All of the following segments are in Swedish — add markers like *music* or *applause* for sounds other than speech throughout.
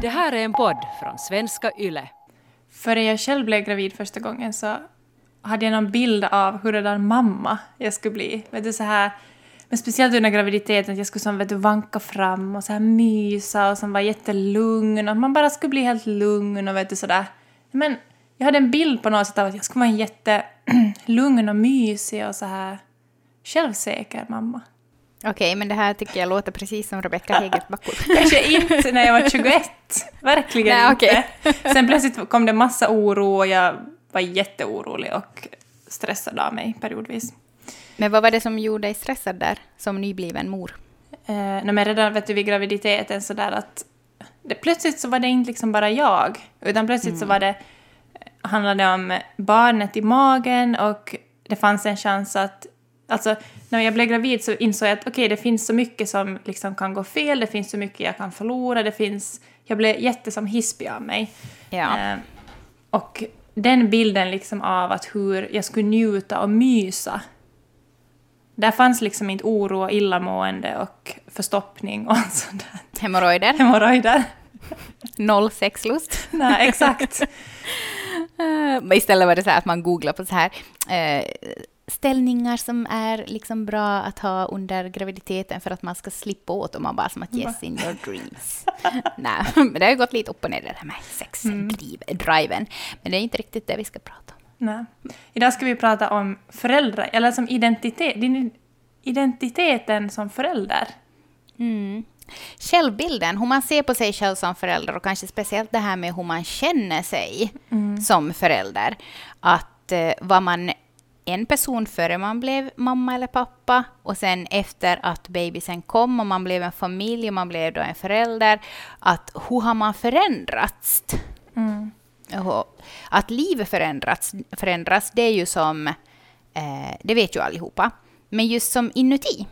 Det här är en podd från svenska YLE. Före jag själv blev gravid första gången så hade jag någon bild av hurdan mamma jag skulle bli. Vet du, så här, men speciellt under graviditeten, att jag skulle som, vet du, vanka fram och så här mysa och som var jättelugn. Att man bara skulle bli helt lugn och vet du sådär. Men jag hade en bild på något sätt av att jag skulle vara en jättelugn och mysig och så här självsäker mamma. Okej, men det här tycker jag låter precis som Rebecca Hegerbackor. Kanske inte när jag var 21. Verkligen Nej, inte. okej. Sen plötsligt kom det massa oro och jag var jätteorolig och stressad av mig periodvis. Men vad var det som gjorde dig stressad där, som nybliven mor? Eh, nej, men redan vet du, vid graviditeten så där att det, plötsligt så var det inte liksom bara jag, utan plötsligt så var det handlade om barnet i magen och det fanns en chans att Alltså, när jag blev gravid så insåg jag att okej, det finns så mycket som liksom kan gå fel, det finns så mycket jag kan förlora, det finns... Jag blev jättesom hispig av mig. Ja. Eh, och den bilden liksom av att hur jag skulle njuta och mysa. Där fanns liksom inte oro och illamående och förstoppning och *laughs* sånt där. Hemorrojder, Hemorrojder. noll sexlust. *laughs* Nej, exakt. Eh, Men istället var det så här att man googlar på så här eh, ställningar som är liksom bra att ha under graviditeten för att man ska slippa åt och man bara som att yes in your dreams. *laughs* Nej, men det har ju gått lite upp och ner det där med sexdriven. Men det är inte riktigt det vi ska prata om. Nej. Idag ska vi prata om föräldrar, eller som identitet, din identiteten som förälder. Mm. Självbilden, hur man ser på sig själv som förälder och kanske speciellt det här med hur man känner sig som förälder. Att eh, var man en person före man blev mamma eller pappa och sen efter att babysen kom och man blev en familj och man blev då en förälder. Att hur har man förändrats? Och att livet förändrats, förändras, det är ju som, eh, det vet ju allihopa, men just som inuti.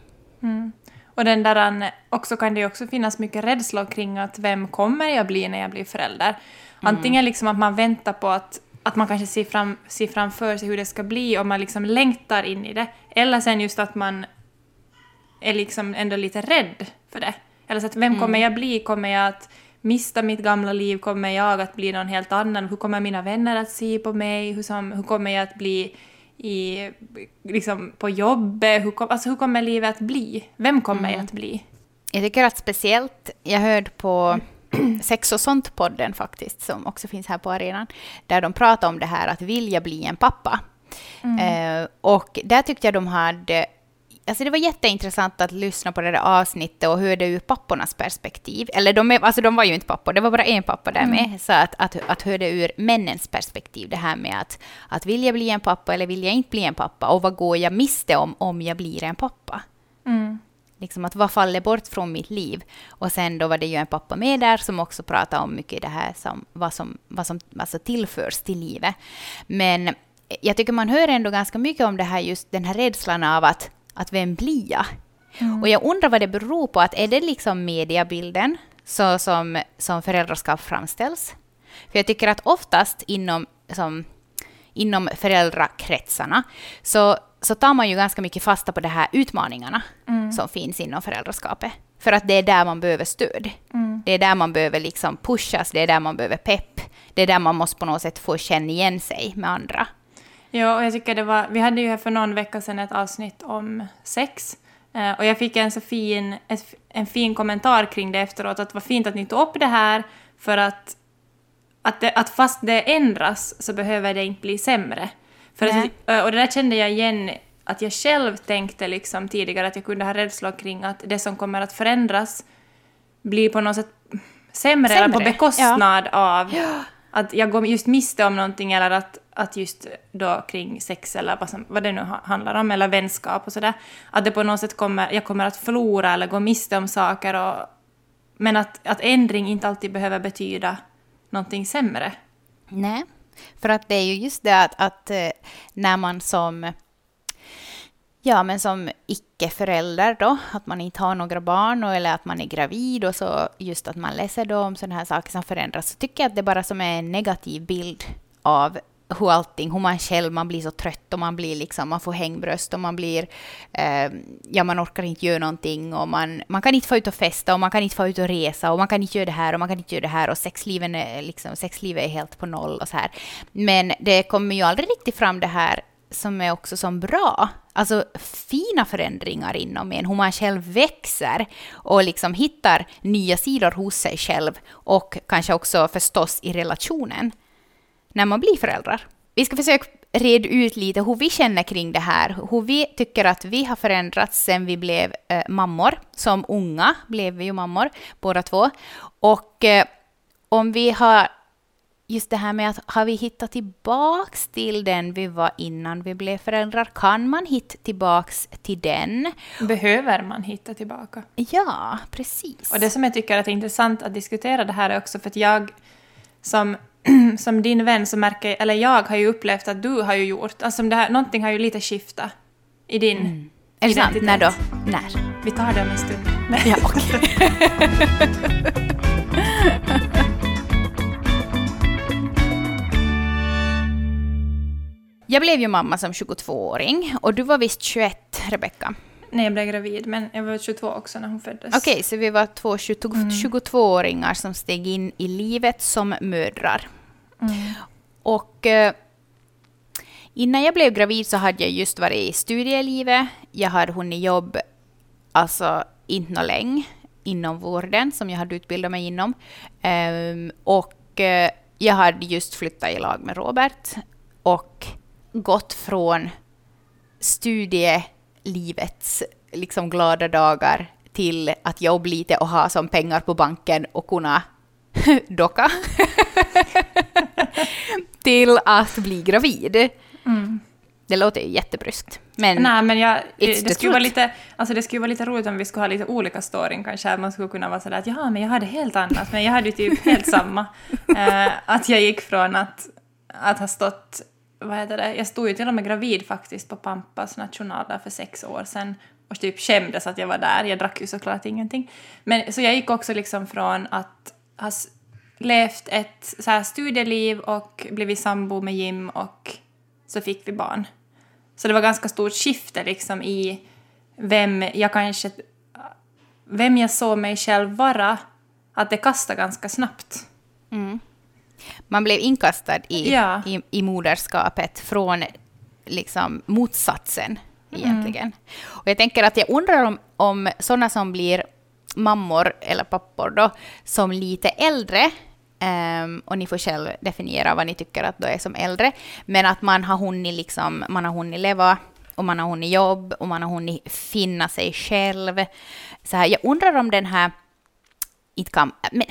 Och den där, också kan det ju också finnas mycket rädsla kring att vem kommer jag bli när jag blir förälder? Antingen liksom att man väntar på att, att man kanske ser, fram, ser framför sig hur det ska bli och man liksom längtar in i det. Eller sen just att man är liksom ändå lite rädd för det. Eller så att vem kommer jag bli? Kommer jag att mista mitt gamla liv? Kommer jag att bli någon helt annan? Hur kommer mina vänner att se på mig? Hur, som, hur kommer jag att bli i, liksom på jobbet? Hur, kom, alltså hur kommer livet att bli? Vem kommer jag att bli? Jag tycker att speciellt, jag hörde på *clears throat* Sex och sånt-podden faktiskt, som också finns här på arenan, där de pratar om det här att vilja bli en pappa. Eh, och där tyckte jag de hade Alltså det var jätteintressant att lyssna på det där avsnittet och höra det ur pappornas perspektiv. Eller de, är, alltså de var ju inte pappor, det var bara en pappa där med. Så att, att, att höra det ur männens perspektiv, det här med att, att vilja bli en pappa eller vill jag inte bli en pappa? Och vad går jag miste om om jag blir en pappa? Liksom att vad faller bort från mitt liv? Och sen då var det ju en pappa med där som också pratade om mycket det här som, vad som, vad som alltså tillförs till livet. Men jag tycker man hör ändå ganska mycket om det här just den här rädslan av att, att vem blir jag? Och jag undrar vad det beror på. Att är det liksom mediabilden så som, som föräldraskap framställs? För jag tycker att oftast inom, som, inom föräldrakretsarna så, så tar man ju ganska mycket fasta på de här utmaningarna som finns inom föräldraskapet. För att det är där man behöver stöd. Det är där man behöver liksom pushas, det är där man behöver pepp. Det är där man måste på något sätt få känna igen sig med andra. Ja, och jag tycker det var... Vi hade ju här för någon vecka sedan ett avsnitt om sex. Eh, och jag fick en så fin, en fin kommentar kring det efteråt, att det var fint att ni tog upp det här, för att, att, det, att fast det ändras så behöver det inte bli sämre. För att, och det där kände jag igen, att jag själv tänkte liksom tidigare att jag kunde ha rädsla kring att det som kommer att förändras blir på något sätt sämre, eller på Sämre, bekostnad av att jag går just miste om någonting eller att, att just då kring sex eller vad, som, vad det nu ha- handlar om, eller vänskap och sådär, att det på något sätt kommer, jag kommer att förlora eller gå miste om saker och, men att, att ändring inte alltid behöver betyda någonting sämre. Nej, för att det är ju just det att, att eh, när man som Ja, men som icke-förälder då, att man inte har några barn och, eller att man är gravid och så just att man läser då om sådana här saker som förändras, så tycker jag att det bara som är en negativ bild av hur allting, hur man själv, man blir så trött och man blir liksom, man får hängbröst och man blir, eh, ja man orkar inte göra någonting och man, man kan inte få ut och festa och man kan inte få ut och resa och man kan inte göra det här och man kan inte göra det här och sexlivet är, liksom, sexlivet är helt på noll och så här. Men det kommer ju aldrig riktigt fram det här som är också som bra. Alltså fina förändringar inom en, hur man själv växer och liksom hittar nya sidor hos sig själv och kanske också förstås i relationen när man blir föräldrar. Vi ska försöka reda ut lite hur vi känner kring det här, hur vi tycker att vi har förändrats sen vi blev eh, mammor. Som unga blev vi ju mammor, båda två. Och eh, om vi har just det här med att har vi hittat tillbaks till den vi var innan vi blev föräldrar? Kan man hitta tillbaks till den? Behöver man hitta tillbaka? Ja, precis. Och det som jag tycker att är intressant att diskutera det här är också för att jag som, *clears throat* som din vän så märker, eller jag har ju upplevt att du har ju gjort, alltså det här, någonting har ju lite skiftat i din mm. Är det sant? När då? När? Vi tar det om en stund. Ja, okay. *laughs* Jag blev ju mamma som 22-åring och du var visst 21, Rebecka? Nej, jag blev gravid, men jag var 22 också när hon föddes. Okej, okay, så vi var två 20, mm. 22-åringar som steg in i livet som mödrar. Mm. Och eh, innan jag blev gravid så hade jag just varit i studielivet. Jag hade hunnit jobb, alltså inte något länge, inom vården som jag hade utbildat mig inom. Um, och eh, jag hade just flyttat i lag med Robert. Och gått från studielivets liksom glada dagar till att jobba lite och ha som pengar på banken och kunna *laughs* docka. *laughs* till att bli gravid. Mm. Det låter ju jättebryskt. Men, Nej, men jag, det, skulle vara lite, alltså det skulle vara lite roligt om vi skulle ha lite olika storyn kanske. Man skulle kunna vara sådär att ja, men jag hade helt annat, men jag hade ju typ helt samma. Uh, *laughs* att jag gick från att, att ha stått vad heter det, jag stod ju till och med gravid faktiskt på Pampas nationaldag för sex år sedan och typ skämdes att jag var där. Jag drack ju såklart ingenting. Men, så jag gick också liksom från att ha levt ett så här studieliv och blivit sambo med Jim och så fick vi barn. Så det var ganska stort skifte liksom i vem jag kanske... Vem jag såg mig själv vara. Att det kastade ganska snabbt. Mm man blev inkastad i, ja. i, i moderskapet från liksom motsatsen egentligen. Mm. Och jag tänker att jag undrar om, om sådana som blir mammor eller pappor då, som lite äldre, um, och ni får själv definiera vad ni tycker att då är som äldre, men att man har hunnit, liksom, man har hunnit leva och man har hunnit jobb och man har hunnit finna sig själv. Så här, jag undrar om den här, inte kan, men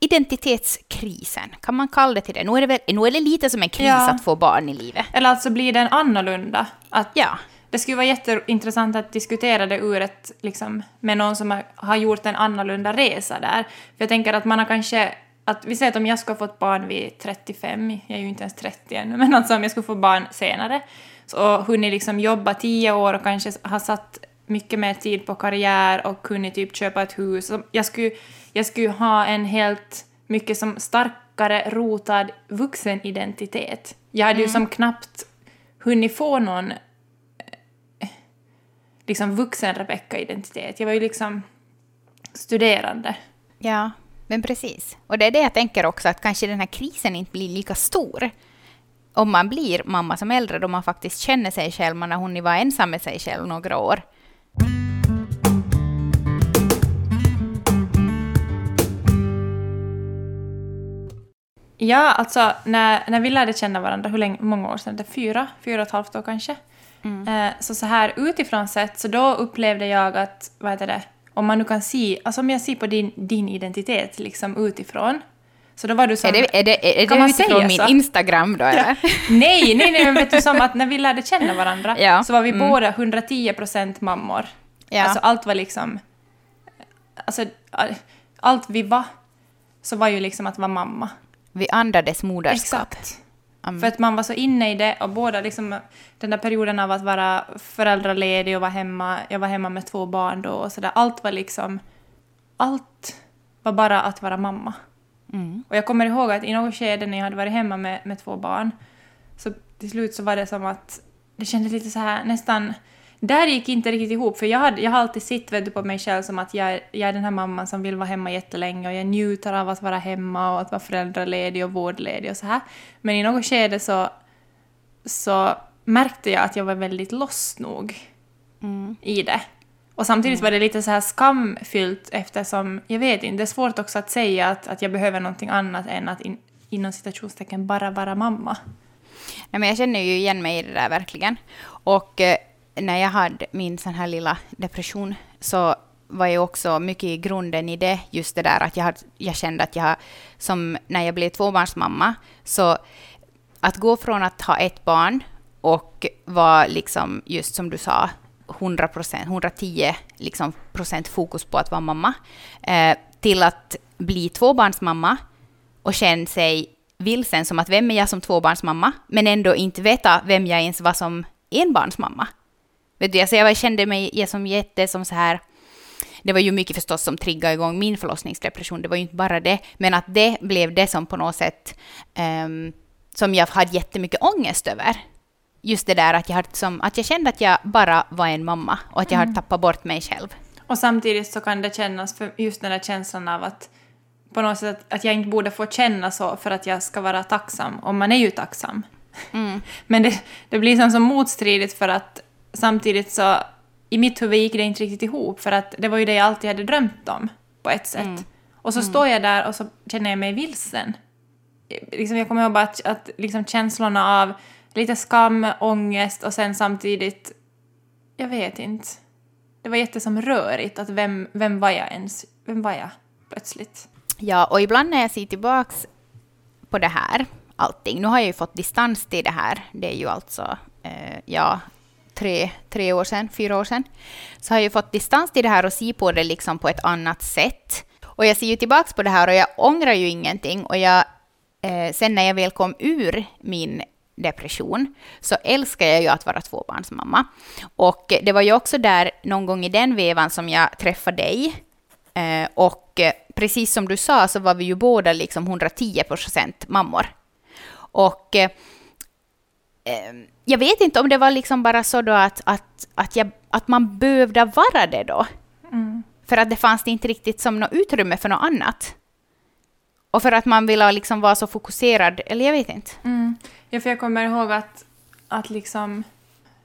identitetskrisen, kan man kalla det till det? Nu är det, väl, nu är det lite som en kris ja. att få barn i livet. Eller alltså blir den annorlunda? Att ja. Det skulle vara jätteintressant att diskutera det ur ett, liksom, med någon som har, har gjort en annorlunda resa där. För jag tänker att man har kanske att vi säger att om jag skulle ha fått barn vid 35, jag är ju inte ens 30 ännu, *laughs* men alltså om jag skulle få barn senare, så hunnit liksom jobba tio år och kanske ha satt mycket mer tid på karriär och kunnat typ köpa ett hus. Jag skulle jag skulle ha en helt mycket som starkare rotad vuxenidentitet. Jag hade mm. ju som knappt hunnit få någon eh, liksom vuxen Rebecka-identitet. Jag var ju liksom studerande. Ja, men precis. Och det är det jag tänker också, att kanske den här krisen inte blir lika stor om man blir mamma som äldre, då man faktiskt känner sig själv, man har hunnit vara ensam med sig själv några år. Ja, alltså när, när vi lärde känna varandra, hur länge, många år sedan? Det fyra, fyra och ett halvt år kanske. Mm. Eh, så så här utifrån sett, så då upplevde jag att, vad heter det, om man nu kan se, alltså om jag ser på din, din identitet liksom utifrån, så då var du som... Är det, är det, är det utifrån min så? Instagram då, eller? Ja. *laughs* Nej, nej, nej, men vet du som att när vi lärde känna varandra ja. så var vi mm. båda 110 procent mammor. Ja. Alltså allt var liksom... Alltså allt vi var, så var ju liksom att vara mamma. Vi andades moderskap. Exakt. För att man var så inne i det och båda liksom den där perioden av att vara föräldraledig och vara hemma, jag var hemma med två barn då och sådär, allt var liksom, allt var bara att vara mamma. Mm. Och jag kommer ihåg att i något skede när jag hade varit hemma med, med två barn så till slut så var det som att det kändes lite så här nästan... Där gick inte riktigt ihop, för jag, hade, jag har alltid sett vet du, på mig själv som att jag, jag är den här mamman som vill vara hemma jättelänge och jag njuter av att vara hemma och att vara föräldraledig och vårdledig och så här. Men i något skede så, så märkte jag att jag var väldigt lost nog i det. Och samtidigt var det lite så här skamfyllt eftersom, jag vet inte, det är svårt också att säga att, att jag behöver någonting annat än att in, inom citationstecken bara vara mamma. Nej, men jag känner ju igen mig i det där verkligen. Och eh, när jag hade min sån här lilla depression så var jag också mycket i grunden i det, just det där att jag, jag kände att jag, som när jag blev tvåbarnsmamma, så att gå från att ha ett barn och vara liksom, just som du sa, 100 procent, 110 liksom, procent fokus på att vara mamma, eh, till att bli tvåbarnsmamma och känna sig vilsen som att vem är jag som tvåbarnsmamma, men ändå inte veta vem jag ens var som enbarnsmamma. Vet du, alltså jag kände mig som jätte som så här, det var ju mycket förstås som triggade igång min förlossningsdepression, det var ju inte bara det, men att det blev det som på något sätt ehm, som jag hade jättemycket ångest över. Just det där att jag, hade som, att jag kände att jag bara var en mamma och att jag hade tappat bort mig själv. Och samtidigt så kan det kännas, för just den där känslan av att på något sätt att, att jag inte borde få känna så för att jag ska vara tacksam, och man är ju tacksam. *laughs* Men det, det blir som, så motstridigt för att samtidigt så i mitt huvud gick det inte riktigt ihop för att det var ju det jag alltid hade drömt om på ett sätt. Och så står jag där och så känner jag mig vilsen. Liksom jag kommer ihåg att, att liksom känslorna av lite skam, ångest och sen samtidigt, jag vet inte. Det var jättesom rörigt att vem, vem var jag ens, vem var jag plötsligt? Ja, och ibland när jag ser tillbaks på det här, allting, nu har jag ju fått distans till det här, det är ju alltså, eh, ja, tre, tre år sedan, fyra år sedan, så har jag ju fått distans till det här och ser på det liksom på ett annat sätt. Och jag ser ju tillbaks på det här och jag ångrar ju ingenting och jag, eh, sen när jag väl kom ur min depression så älskar jag ju att vara tvåbarnsmamma. Och det var ju också där någon gång i den vevan som jag träffade dig Eh, och precis som du sa så var vi ju båda liksom 110 procent mammor. Och eh, jag vet inte om det var liksom bara så då att, att, att, jag, att man behövde vara det då. För att det fanns inte riktigt som något utrymme för något annat. Och för att man ville liksom vara så fokuserad, eller jag vet inte. Mm. Ja, för jag kommer ihåg att, att liksom...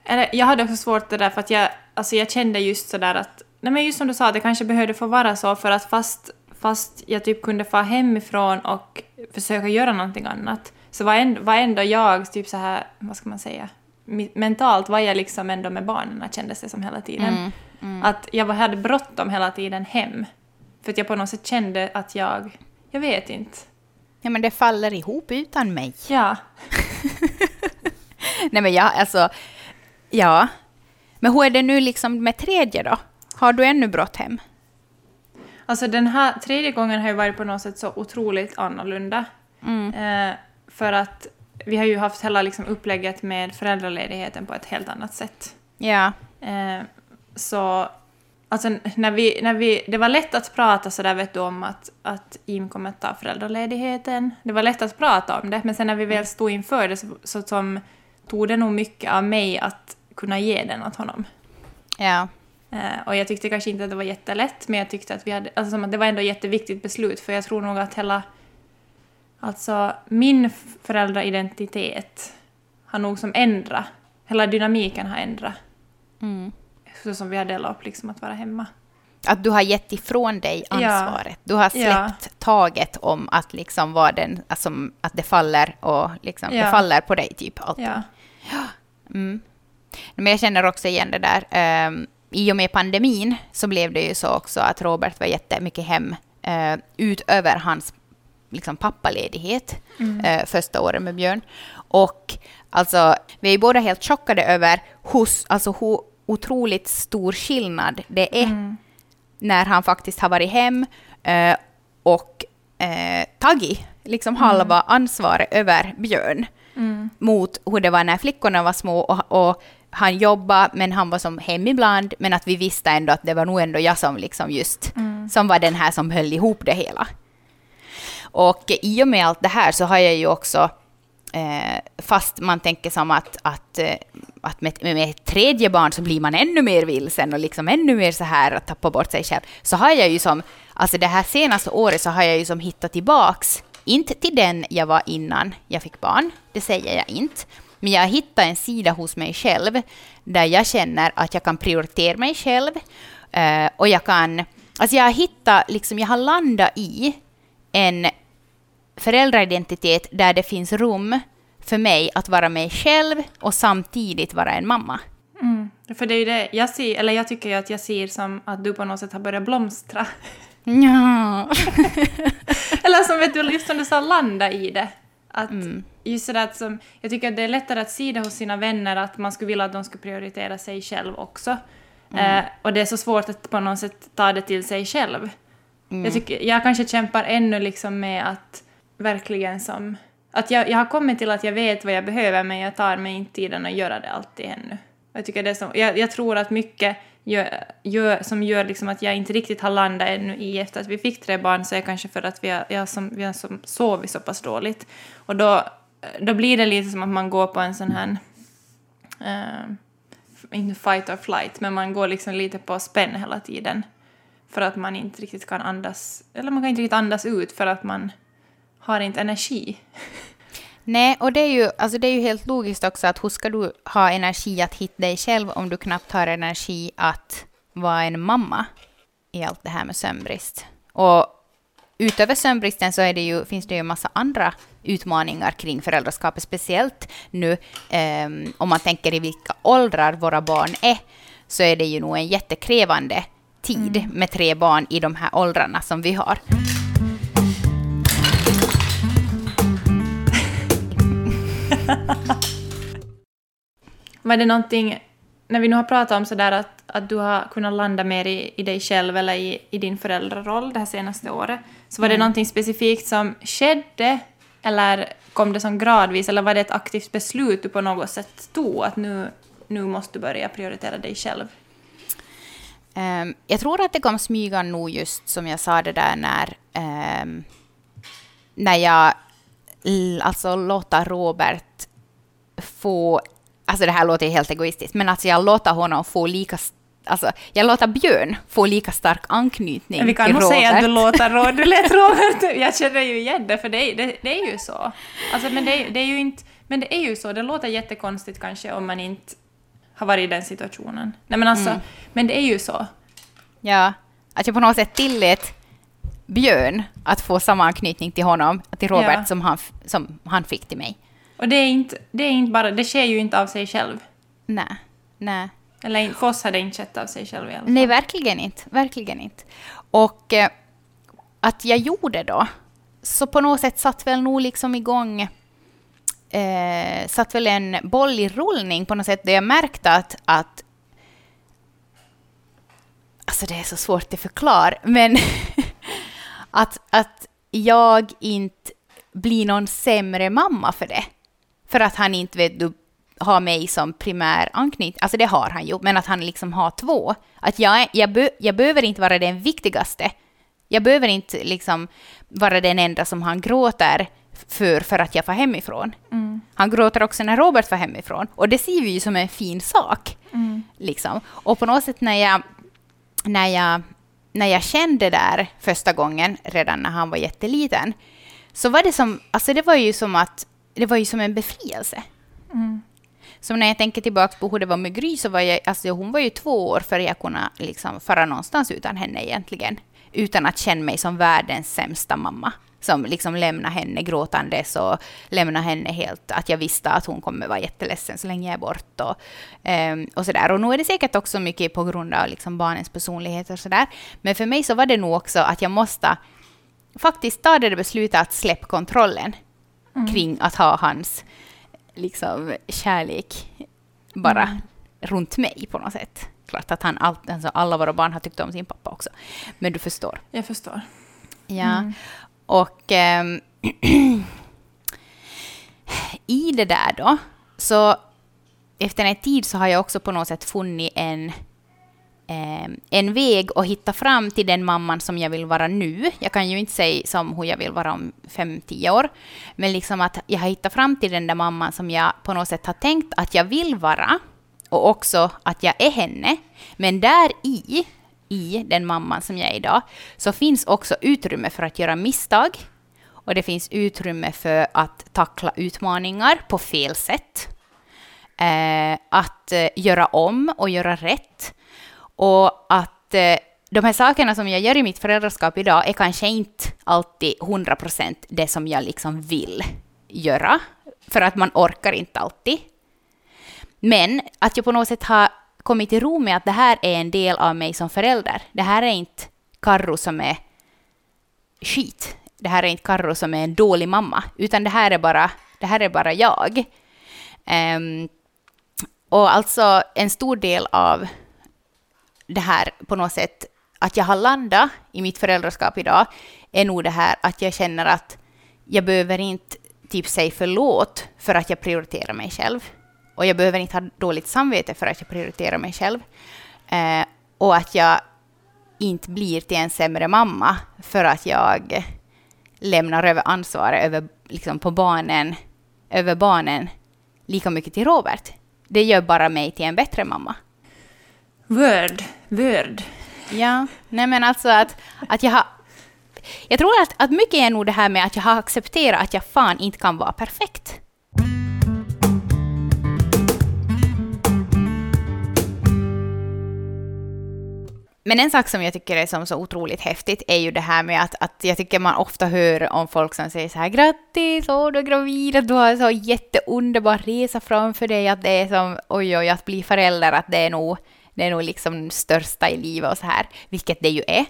Eller, jag hade också svårt det där för att jag, alltså jag kände just sådär att... Nej men just som du sa, det kanske behövde få vara så för att fast, fast jag typ kunde få hemifrån och försöka göra någonting annat så var ändå, jag typ så här, vad ska man säga, mentalt var jag liksom ändå med barnen kändes det som hela tiden. Att jag var- hade bråttom hela tiden hem. För att jag på något sätt kände att jag, jag vet inte. Ja, men det faller ihop utan mig. Ja, *laughs* Nej, men jag, alltså, ja. Men hur är det nu liksom med tredje då? Har du ännu brått hem? Alltså den här tredje gången har ju varit på något sätt så otroligt annorlunda. Eh, för att vi har ju haft hela liksom upplägget med föräldraledigheten på ett helt annat sätt. Ja. Eh, så alltså när vi, när vi, det var lätt att prata så där vet du om att, att Im kommer att ta föräldraledigheten. Det var lätt att prata om det, men sen när vi väl stod inför det så, så som, tog det nog mycket av mig att kunna ge den åt honom. Ja. Eh, och jag tyckte kanske inte att det var jättelätt, men jag tyckte att vi hade, alltså att det var ändå ett jätteviktigt beslut, för jag tror nog att hela, alltså min föräldraidentitet har nog som ändrat, hela dynamiken har ändrat. Mm. Så som vi har delat upp liksom att vara hemma. Att du har gett ifrån dig Ja. ansvaret. Du har släppt Ja. taget om att liksom vara den, alltså, att det faller och liksom, det Ja. faller på dig typ. Allt. Ja. Mm. Men jag känner också igen det där. Um, I och med pandemin så blev det ju så också att Robert var jättemycket hem uh, utöver hans liksom, pappaledighet eh, första året med Björn. Och alltså, vi är båda helt chockade över hur, alltså, hur otroligt stor skillnad det är när han faktiskt har varit hem eh, och eh, tagit liksom halva ansvaret över Björn mot hur det var när flickorna var små och, och han jobbade men han var som hem ibland men att vi visste ändå att det var nog ändå jag som liksom just som var den här som höll ihop det hela. Och i och med allt det här så har jag ju också eh, fast man tänker som att, att, eh, att med, med ett tredje barn så blir man ännu mer vilsen och liksom ännu mer så här att tappa bort sig själv. Så har jag ju som, alltså det här senaste året så har jag ju som hittat tillbaks, inte till den jag var innan jag fick barn, det säger jag inte, men jag har hittat en sida hos mig själv där jag känner att jag kan prioritera mig själv eh, och jag kan, alltså jag har hittat, liksom jag har landat i en föräldraidentitet där det finns rum för mig att vara mig själv och samtidigt vara en mamma. Mm. För det är ju det jag ser, eller jag tycker ju att jag ser som att du på något sätt har börjat blomstra. Ja. *laughs* eller som vet du, just som du sa, landa i det. Att mm. just sådär att som, jag tycker att det är lättare att se det hos sina vänner att man skulle vilja att de ska prioritera sig själv också. Mm. Eh, och det är så svårt att på något sätt ta det till sig själv. Mm. Jag, tycker, jag kanske kämpar ännu liksom med att verkligen som... Att jag, jag har kommit till att jag vet vad jag behöver men jag tar mig inte tiden att göra det alltid ännu. Jag, tycker det som, jag, jag tror att mycket gör, gör, som gör liksom att jag inte riktigt har landat ännu i efter att vi fick tre barn så är kanske för att vi har, jag som, vi har som sovit så pass dåligt. Och då, då blir det lite som att man går på en sån här... Uh, inte fight or flight, men man går liksom lite på spänn hela tiden. För att man inte riktigt kan andas, eller man kan inte riktigt andas ut för att man har inte energi. Nej, och det är, ju, alltså det är ju helt logiskt också att hur ska du ha energi att hitta dig själv om du knappt har energi att vara en mamma i allt det här med sömnbrist. Och utöver sömnbristen så det ju, finns det ju en massa andra utmaningar kring föräldraskapet, speciellt nu eh, om man tänker i vilka åldrar våra barn är, så är det ju nog en jättekrävande tid mm. med tre barn i de här åldrarna som vi har. Var det någonting, när vi nu har pratat om sådär att, att du har kunnat landa mer i, i dig själv eller i, i din föräldraroll det här senaste året, så var det mm. någonting specifikt som skedde eller kom det som gradvis eller var det ett aktivt beslut du på något sätt tog att nu, nu måste du börja prioritera dig själv? Um, jag tror att det kom smygande nog just som jag sa det där när, um, när jag alltså låta Robert få, alltså det här låter helt egoistiskt, men alltså jag låter honom få lika Alltså, jag låter Björn få lika stark anknytning till Robert. Vi kan nog säga att du låter du lät *laughs* Robert, jag känner ju igen det, för det, det, det är ju så. Alltså, men, det, det, är ju inte, men det är ju så, det låter jättekonstigt kanske om man inte har varit i den situationen. Nej men alltså, mm. men det är ju så. Ja, att jag på något sätt tillät Björn att få samma anknytning till honom, till Robert, ja. som, han, som han fick till mig. Och det är, inte, det är inte bara, det sker ju inte av sig själv. Nej, nej. Eller för oss har det inte skett av sig själv i alla fall. Nej, verkligen inte. Verkligen inte. Och eh, att jag gjorde då, så på något sätt satt väl nog liksom igång eh, satt väl en boll i rullning på något sätt där jag märkte att, att Alltså det är så svårt att förklara, men *laughs* att, att jag inte blir någon sämre mamma för det. För att han inte vet du, har mig som primär anknytning. Alltså det har han ju, men att han liksom har två. Att jag, jag, be, jag behöver inte vara den viktigaste. Jag behöver inte liksom vara den enda som han gråter för, för att jag får hemifrån. Mm. Han gråter också när Robert får hemifrån. Och det ser vi ju som en fin sak. Mm. Liksom. Och på något sätt när jag, när jag när jag kände där första gången, redan när han var jätteliten, så var det som, alltså det var ju som att, det var ju som en befrielse. Mm. Så när jag tänker tillbaka på hur det var med Gry, så var jag, alltså hon var ju två år för jag kunde liksom fara någonstans utan henne egentligen. Utan att känna mig som världens sämsta mamma som liksom lämnar henne gråtandes och lämnar henne helt, att jag visste att hon kommer vara jätteledsen så länge jag är bort och, um, och sådär. Och nu är det säkert också mycket på grund av liksom barnens personlighet och sådär. Men för mig så var det nog också att jag måste faktiskt ta det beslutet att släppa kontrollen mm. kring att ha hans liksom kärlek bara mm. runt mig på något sätt. Klart att han allt, alltså alla våra barn har tyckt om sin pappa också. Men du förstår. Jag förstår. Ja. Mm. Och eh, *clears throat* i det där då, så efter en tid så har jag också på något sätt funnit en, eh, en väg att hitta fram till den mamman som jag vill vara nu. Jag kan ju inte säga som hur jag vill vara om fem, tio år. Men liksom att jag har hittat fram till den där mamman som jag på något sätt har tänkt att jag vill vara. Och också att jag är henne. Men där i, i den mamman som jag är idag, så finns också utrymme för att göra misstag. Och det finns utrymme för att tackla utmaningar på fel sätt. Eh, att eh, göra om och göra rätt. Och att eh, de här sakerna som jag gör i mitt föräldraskap idag är kanske inte alltid 100% det som jag liksom vill göra, för att man orkar inte alltid. Men att jag på något sätt har kommit till ro med att det här är en del av mig som förälder. Det här är inte Karro som är skit. Det här är inte Karro som är en dålig mamma, utan det här är bara, det här är bara jag. Um, och alltså en stor del av det här på något sätt, att jag har landat i mitt föräldraskap idag, är nog det här att jag känner att jag behöver inte typ säga förlåt för att jag prioriterar mig själv. Och jag behöver inte ha dåligt samvete för att jag prioriterar mig själv. Eh, och att jag inte blir till en sämre mamma för att jag lämnar över ansvaret över, liksom på barnen, över barnen lika mycket till Robert. Det gör bara mig till en bättre mamma. Word, word. Ja, nej men alltså att, att jag har... Jag tror att, att mycket är nog det här med att jag har accepterat att jag fan inte kan vara perfekt. Men en sak som jag tycker är som så otroligt häftigt är ju det här med att, att jag tycker man ofta hör om folk som säger så här grattis, åh du är gravid, att du har en så jätteunderbar resa framför dig, att det är som oj oj, att bli förälder, att det är nog det är nog liksom största i livet och så här, vilket det ju är.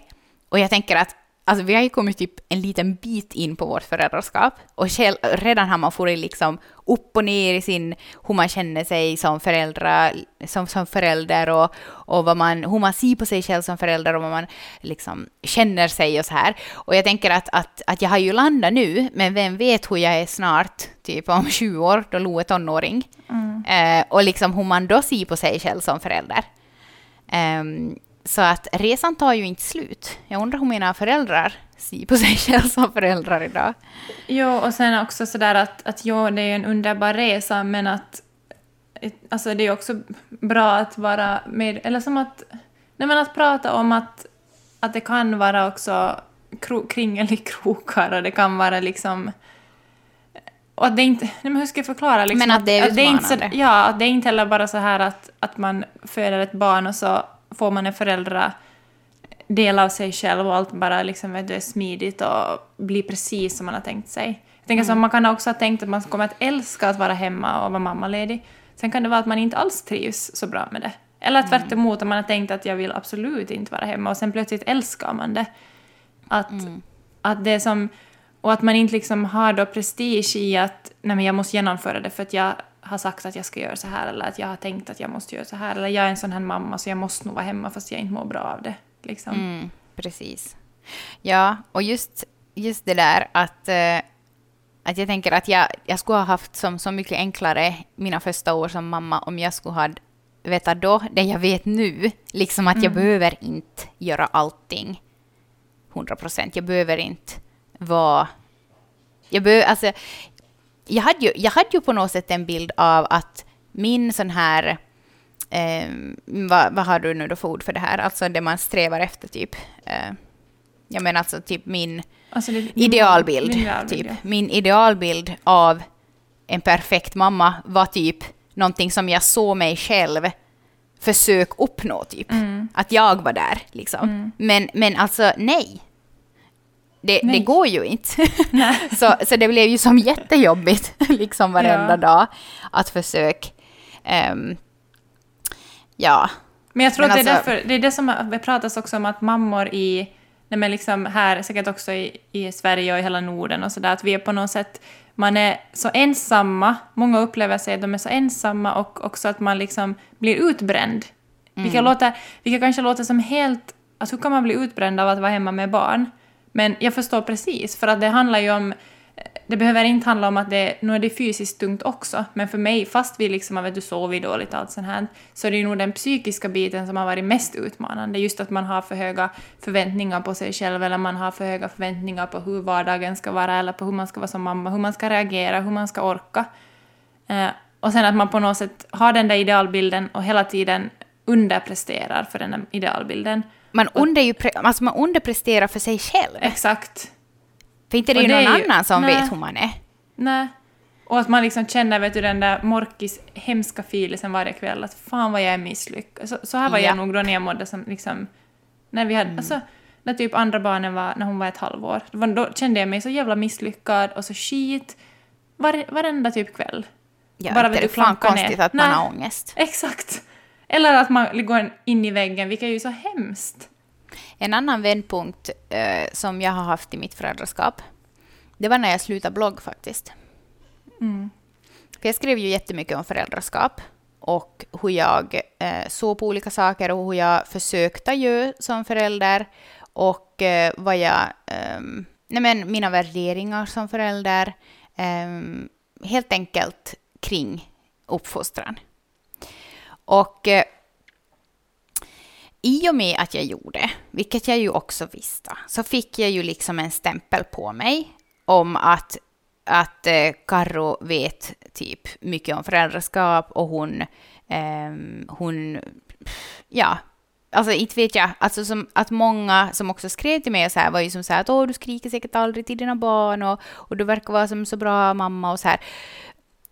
Och jag tänker att Alltså vi har ju kommit typ en liten bit in på vårt föräldraskap och själv, redan har man fått liksom upp och ner i sin, hur man känner sig som, föräldrar, som, som förälder och, och vad man, hur man ser på sig själv som förälder och vad man liksom känner sig och så här. Och jag tänker att, att, att jag har ju landat nu, men vem vet hur jag är snart, typ om 20 år, då Lo är tonåring. Mm. Eh, och liksom hur man då ser på sig själv som förälder. Um, så att resan tar ju inte slut. Jag undrar hur mina föräldrar ser på sig *laughs* själva som föräldrar idag. Jo, och sen också sådär att, att jo, det är en underbar resa, men att alltså det är också bra att vara med, eller som att, nej men att prata om att, att det kan vara också kro, kringel i krokar och det kan vara liksom och att det inte, nej men hur ska jag förklara? Liksom, men att det är utmanande. Att det är inte så, ja, att det är inte heller bara så här att, att man föder ett barn och så får man en föräldra del av sig själv och allt bara liksom, vet du, är smidigt och blir precis som man har tänkt sig. Jag tänker mm. så man kan också ha tänkt att man kommer att älska att vara hemma och vara mammaledig. Sen kan det vara att man inte alls trivs så bra med det. Eller mm. tvärt emot, att man har tänkt att jag vill absolut inte vara hemma och sen plötsligt älskar man det. Att, mm. att det som... Och att man inte liksom har då prestige i att nej men jag måste genomföra det för att jag har sagt att jag ska göra så här eller att jag har tänkt att jag måste göra så här eller jag är en sån här mamma så jag måste nog vara hemma fast jag inte mår bra av det. Liksom. Mm, precis. Ja, och just, just det där att, äh, att jag tänker att jag, jag skulle ha haft som så mycket enklare mina första år som mamma om jag skulle ha vetat då det jag vet nu. Liksom att jag mm. behöver inte göra allting 100 procent. Jag behöver inte vara... Jag behöver, alltså, jag hade, ju, jag hade ju på något sätt en bild av att min sån här... Eh, vad, vad, har du nu då för ord för det här? Alltså det man strävar efter, typ. Eh, jag menar alltså typ min alltså det, idealbild. Min, min typ. Ja. Min idealbild av en perfekt mamma var typ någonting som jag såg mig själv försök uppnå, typ. Mm. Att jag var där, liksom. Mm. Men, men alltså, nej det, det, går ju inte. *laughs* *laughs* så, så det blev ju som jättejobbigt *laughs* liksom varenda ja. dag att försöka... Um, ja. Men jag tror men att alltså, det, är därför, det är det som det pratas också om att mammor i, nej men liksom här, säkert också i, i Sverige och i hela Norden och sådär, att vi är på något sätt, man är så ensamma, många upplever sig att de är så ensamma och också att man liksom blir utbränd. Mm. Vilka, låter, vilka kanske låter som helt, alltså hur kan man bli utbränd av att vara hemma med barn? Men jag förstår precis, för att det handlar ju om det behöver inte handla om att det, nu är det fysiskt tungt också, men för mig, fast vi liksom har vet du, sovit dåligt och allt sånt här, så är det ju nog den psykiska biten som har varit mest utmanande. Just att man har för höga förväntningar på sig själv, eller man har för höga förväntningar på hur vardagen ska vara, eller på hur man ska vara som mamma, hur man ska reagera, hur man ska orka. Eh, och sen att man på något sätt har den där idealbilden och hela tiden underpresterar för den där idealbilden. Man, under ju, alltså man underpresterar för sig själv. Exakt. För inte det är ju någon annan som nej. vet hur man är. Nej. Och att man liksom känner vet du, den där morkis hemska filisen varje kväll, att fan vad jag är misslyckad. Så, så här var ja. jag nog då när jag mådde som liksom... När vi hade... Mm. Alltså, när typ andra barnen var, när hon var ett halvår, då kände jag mig så jävla misslyckad och så skit var, varenda typ kväll. Ja, Bara det är fan konstigt ner. att man Nej, har ångest. Exakt. Eller att man går in i väggen, vilket är ju så hemskt. En annan vändpunkt eh, som jag har haft i mitt föräldraskap, det var när jag slutade blogg faktiskt. Mm. För jag skrev ju jättemycket om föräldraskap och hur jag eh, såg på olika saker och hur jag försökte göra som förälder och eh, vad jag, eh, nej men mina värderingar som förälder, ehm, helt enkelt kring uppfostran. Och eh, i och med att jag gjorde, vilket jag ju också visste, så fick jag ju liksom en stämpel på mig om att, att eh, Karro vet typ mycket om föräldraskap och hon, eh, hon, ja, alltså inte vet jag, alltså som, att många som också skrev till mig så här var ju som så här att åh, du skriker säkert aldrig till dina barn och, och du verkar vara som så bra mamma och så här.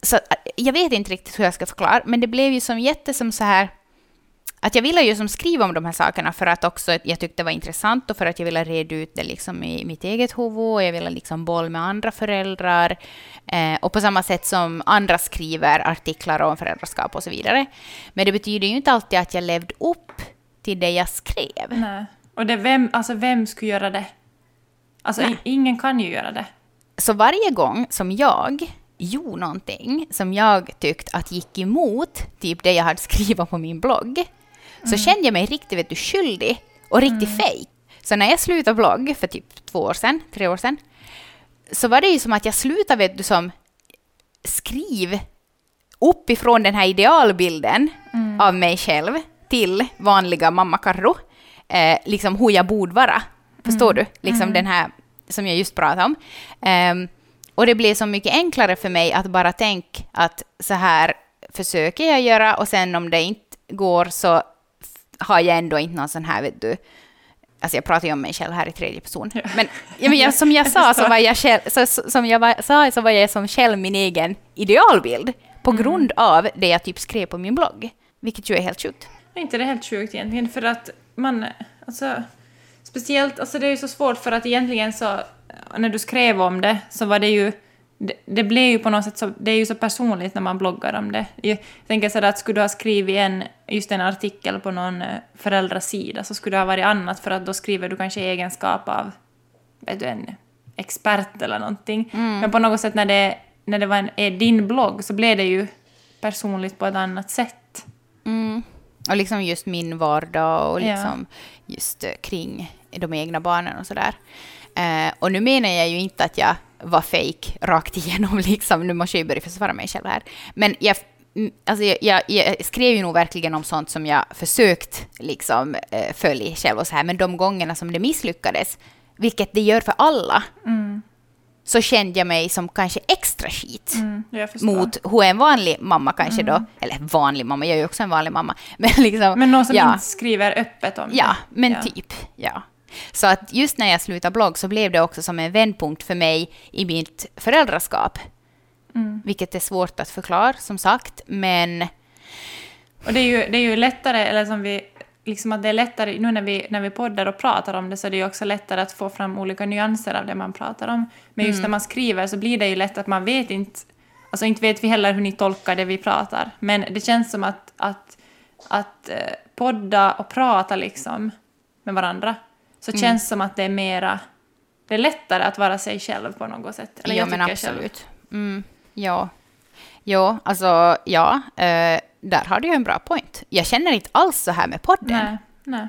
Så jag vet inte riktigt hur jag ska förklara, men det blev ju som jätte som så här att jag ville ju som skriva om de här sakerna för att också jag tyckte det var intressant och för att jag ville reda ut det liksom i mitt eget huvud och jag ville liksom boll med andra föräldrar. Eh, och på samma sätt som andra skriver artiklar om föräldraskap och så vidare. Men det betyder ju inte alltid att jag levde upp till det jag skrev. Nej. Och det vem, alltså vem skulle göra det? Alltså ingen kan ju göra det. Så varje gång som jag gjorde någonting som jag tyckte att gick emot typ det jag hade skrivit på min blogg, så mm. kände jag mig riktigt vet du, skyldig och riktigt mm. fake. Så när jag slutade blogg för typ två år sedan, tre år sedan, så var det ju som att jag slutade vet du, som skriv uppifrån den här idealbilden mm. av mig själv till vanliga mamma Karro, eh, liksom hur jag borde vara. Förstår mm. du? Liksom mm. den här som jag just pratade om. Um, och det blir så mycket enklare för mig att bara tänka att så här försöker jag göra och sen om det inte går så har jag ändå inte någon sån här, vet du, Alltså jag pratar ju om mig själv här i tredje person. Men, ja, men jag, som jag *laughs* sa så var jag själv, så, som jag var, sa så var jag som själv min egen idealbild på mm. grund av det jag typ skrev på min blogg. Vilket ju är helt sjukt. Är inte det helt sjukt egentligen? För att man, alltså, speciellt, alltså det är ju så svårt för att egentligen så, när du skrev om det så var det ju det, det blev ju på något sätt så, det är ju så personligt när man bloggar om det. Jag tänker sådär att skulle du ha skrivit en, just en artikel på någon eh, föräldrasida så skulle det ha varit annat för att då skriver du kanske i egenskap av vet du, en expert eller någonting. Mm. Men på något sätt när det, när det var en, är din blogg så blev det ju personligt på ett annat sätt. Mm. Och liksom just min vardag och liksom ja. just eh, kring de egna barnen och sådär. Eh, och nu menar jag ju inte att jag var fake rakt igenom. *laughs* Liksom. Nu måste jag ju börja försvara mig själv här. Men jag, mm, alltså jag, jag, jag, skrev ju nog verkligen om sånt som jag försökt liksom, eh, följa själv och så här. Men de gångerna som det misslyckades, vilket det gör för alla, mm. så kände jag mig som kanske extra skit mm, mot hur en vanlig mamma kanske mm. då, eller vanlig mamma, jag är ju också en vanlig mamma. *laughs* Men, liksom, men någon som ja. inte skriver öppet om det. Ja, men ja. typ. Ja. Så att just när jag slutade blogg så blev det också som en vändpunkt för mig i mitt föräldraskap. Mm. Vilket är svårt att förklara, som sagt, men... Och det är ju, det är ju lättare, eller som vi... Liksom att det är lättare, nu när vi, när vi poddar och pratar om det så är det ju också lättare att få fram olika nyanser av det man pratar om. Men just mm. när man skriver så blir det ju lätt att man vet inte... Alltså inte vet vi heller hur ni tolkar det vi pratar. Men det känns som att, att, att eh, podda och prata liksom med varandra så mm. känns det som att det är mera... Det är lättare att vara sig själv på något sätt. Eller ja, men absolut. Mm, ja. Ja, alltså ja, eh, där har du ju en bra point. Jag känner inte alls så här med podden. Nej, nej.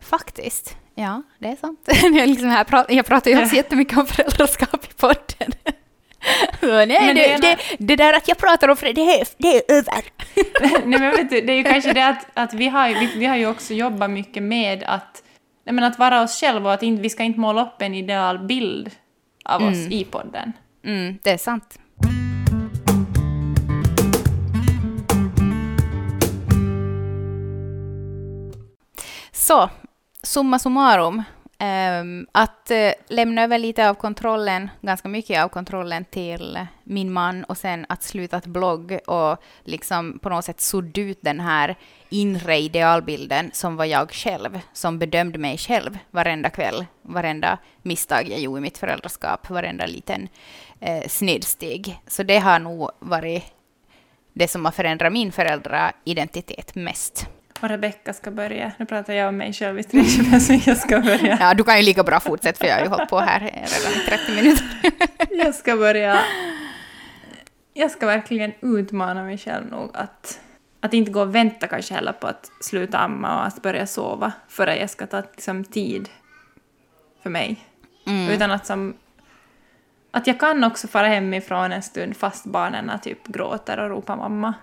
Faktiskt. Ja, det är sant. *laughs* jag, liksom här, jag pratar ju också jättemycket om föräldraskap i podden. *laughs* Nej, Men det, det det, det, där att jag pratar om det är, det är över. *laughs* Nej, men vet du, det är ju kanske det att, att vi, har, vi, vi har ju också jobbat mycket med att, nej, men att vara oss själva och att inte, vi ska inte måla upp en ideal bild av oss i podden. Mm, det är sant. Så, summa summarum. Um, att uh, lämna över lite av kontrollen, ganska mycket av kontrollen till min man och sen att sluta att blogg och liksom på något sätt sudda ut den här inre idealbilden som var jag själv, som bedömde mig själv varenda kväll, varenda misstag jag gjorde i mitt föräldraskap, varenda liten uh, snedsteg. Så det har nog varit det som har förändrat min föräldraidentitet mest. Och Rebecka ska börja. Nu pratar jag om mig själv tredje så jag ska börja. Ja, du kan ju lika bra fortsätta för jag har ju hållit på här redan i 30 minuter. *laughs* Jag ska börja... Jag ska verkligen utmana mig själv nog att, att inte gå och vänta kanske heller på att sluta amma och att börja sova före jag ska ta liksom, tid för mig. Utan att som... Att jag kan också fara hemifrån en stund fast barnen typ gråter och ropar mamma.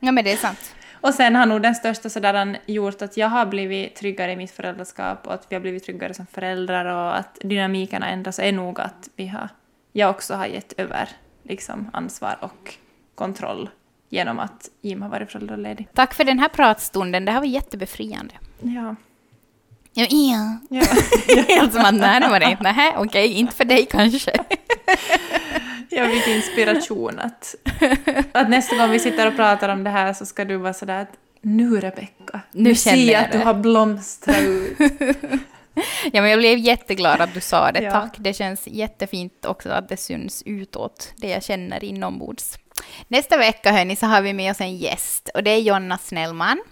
Ja, men det är sant. Och sen har nog den största sådär gjort att jag har blivit tryggare i mitt föräldraskap och att vi har blivit tryggare som föräldrar och att dynamiken har ändrats är nog att vi har, jag också har gett över liksom, ansvar och kontroll genom att Jim har varit föräldraledig. Tack för den här pratstunden, det här var jättebefriande. Ja. Ja, ja. ja. *laughs* Helt som att det inte. Nej, okej, inte för dig kanske. *laughs* Jag fick inspiration att, *laughs* att nästa gång vi sitter och pratar om det här så ska du vara sådär att nu Rebecka, Nu nu känner ser jag att du det." har blomstrat ut. *laughs* Ja, men jag blev jätteglad att du sa det. Ja. Tack. Det känns jättefint också att det syns utåt, det jag känner inombords. Nästa vecka hörni, så har vi med oss en gäst och det är Jonna Snellman.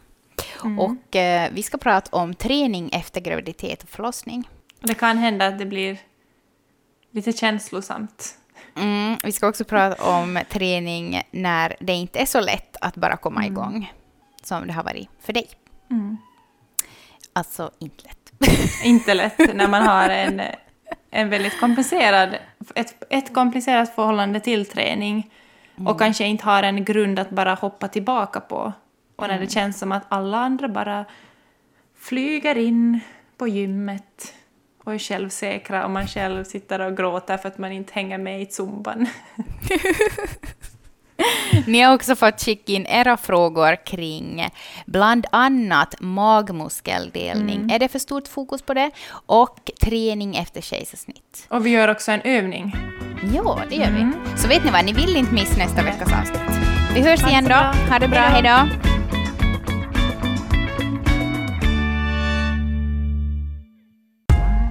Och eh, vi ska prata om träning efter graviditet och förlossning. Det kan hända att det blir lite känslosamt. Mm, vi ska också prata om träning när det inte är så lätt att bara komma igång som det har varit för dig. Alltså inte lätt. *laughs* inte lätt när man har en, en väldigt komplicerad, ett, ett komplicerat förhållande till träning och kanske inte har en grund att bara hoppa tillbaka på. Och när det känns som att alla andra bara flyger in på gymmet och är självsäkra och man själv sitter och gråter för att man inte hänger med i zumban. Ni har också fått skicka in era frågor kring bland annat magmuskeldelning. Är det för stort fokus på det? Och träning efter kejsarsnitt. Och vi gör också en övning. Ja, det gör vi. Så vet ni vad, ni vill inte missa nästa veckas avsnitt. Vi hörs igen då. Ha det bra, Hej då.